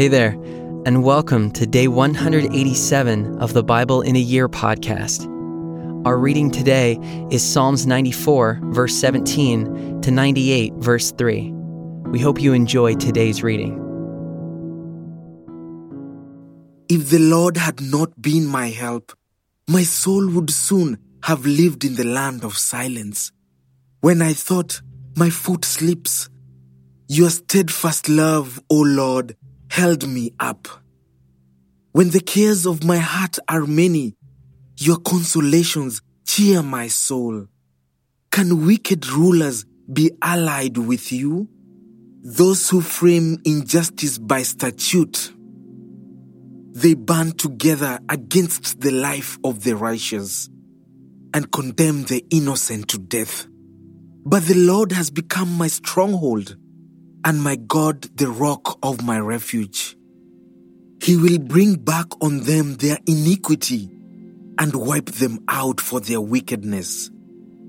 Hey there, and welcome to day 187 of the Bible in a Year podcast. Our reading today is Psalms 94, verse 17 to 98, verse 3. We hope you enjoy today's reading. If the Lord had not been my help, my soul would soon have lived in the land of silence. When I thought, my foot slips, your steadfast love, O Lord, held me up. When the cares of my heart are many, your consolations cheer my soul. Can wicked rulers be allied with you? Those who frame injustice by statute. They band together against the life of the righteous and condemn the innocent to death. But the Lord has become my stronghold and my God the rock of my refuge. He will bring back on them their iniquity and wipe them out for their wickedness.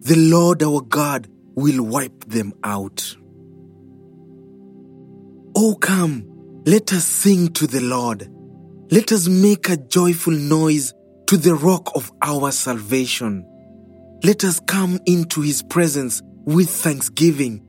The Lord our God will wipe them out. Oh, come, let us sing to the Lord. Let us make a joyful noise to the rock of our salvation. Let us come into his presence with thanksgiving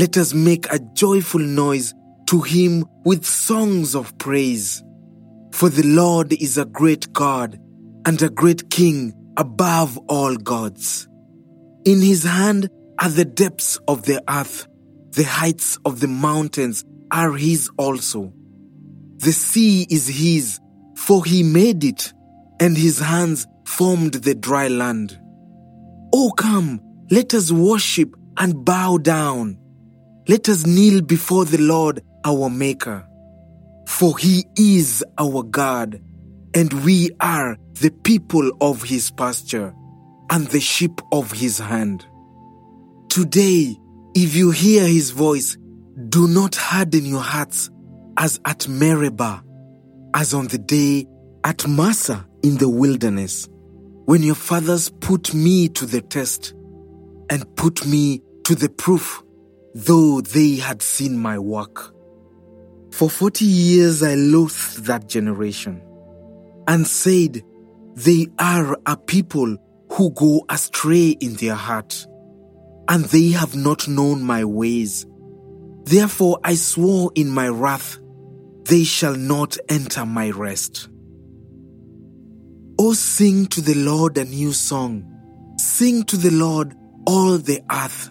let us make a joyful noise to him with songs of praise. For the Lord is a great God and a great King above all gods. In his hand are the depths of the earth, the heights of the mountains are his also. The sea is his, for he made it, and his hands formed the dry land. Oh, come, let us worship and bow down. Let us kneel before the Lord our Maker. For he is our God, and we are the people of his pasture and the sheep of his hand. Today, if you hear his voice, do not harden your hearts as at Meribah, as on the day at Massah in the wilderness, when your fathers put me to the test and put me to the proof though they had seen my work. For forty years I loathed that generation and said, They are a people who go astray in their heart, and they have not known my ways. Therefore I swore in my wrath, They shall not enter my rest. O sing to the Lord a new song. Sing to the Lord all the earth.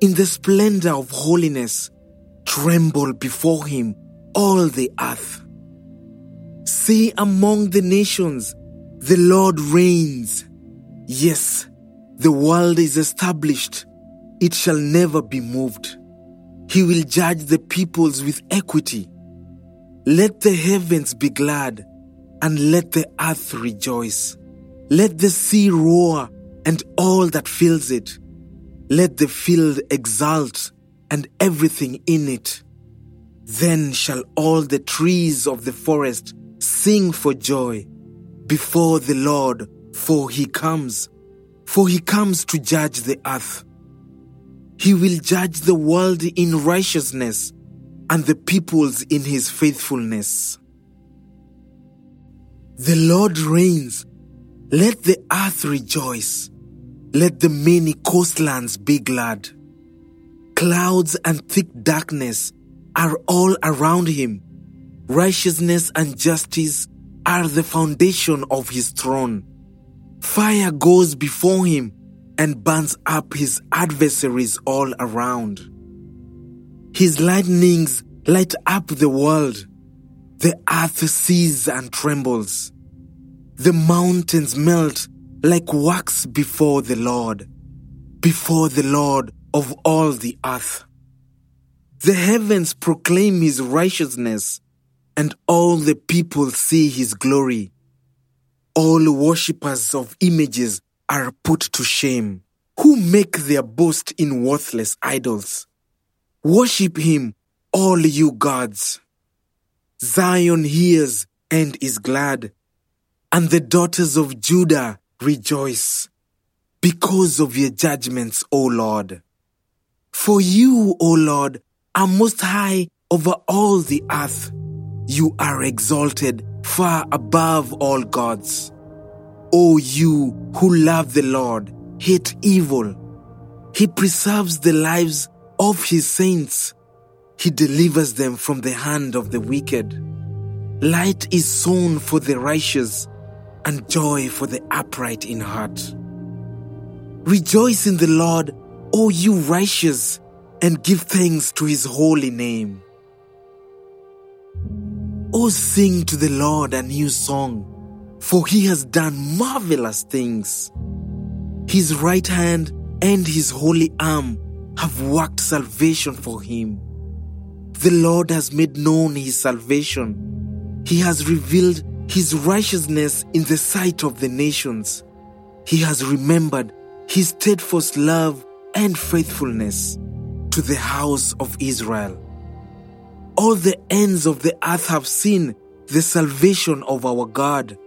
in the splendor of holiness, tremble before him all the earth. See among the nations, the Lord reigns. Yes, the world is established. It shall never be moved. He will judge the peoples with equity. Let the heavens be glad and let the earth rejoice. Let the sea roar and all that fills it. Let the field exult and everything in it. Then shall all the trees of the forest sing for joy before the Lord, for he comes, for he comes to judge the earth. He will judge the world in righteousness and the peoples in his faithfulness. The Lord reigns. Let the earth rejoice. Let the many coastlands be glad. Clouds and thick darkness are all around him. righteousness and justice are the foundation of his throne. Fire goes before him and burns up his adversaries all around. His lightnings light up the world. The earth sees and trembles. The mountains melt like wax before the Lord, before the Lord of all the earth. The heavens proclaim his righteousness, and all the people see his glory. All worshippers of images are put to shame, who make their boast in worthless idols. Worship him, all you gods. Zion hears and is glad, and the daughters of Judah rejoice because of your judgments, O Lord. For you, O Lord, are most high over all the earth. You are exalted far above all gods. O you who love the Lord, hate evil. He preserves the lives of his saints. He delivers them from the hand of the wicked. Light is sown for the righteous and joy for the upright in heart. Rejoice in the Lord, O you righteous, and give thanks to his holy name. O sing to the Lord a new song, for he has done marvelous things. His right hand and his holy arm have worked salvation for him. The Lord has made known his salvation. He has revealed his righteousness in the sight of the nations. He has remembered his steadfast love and faithfulness to the house of Israel. All the ends of the earth have seen the salvation of our God.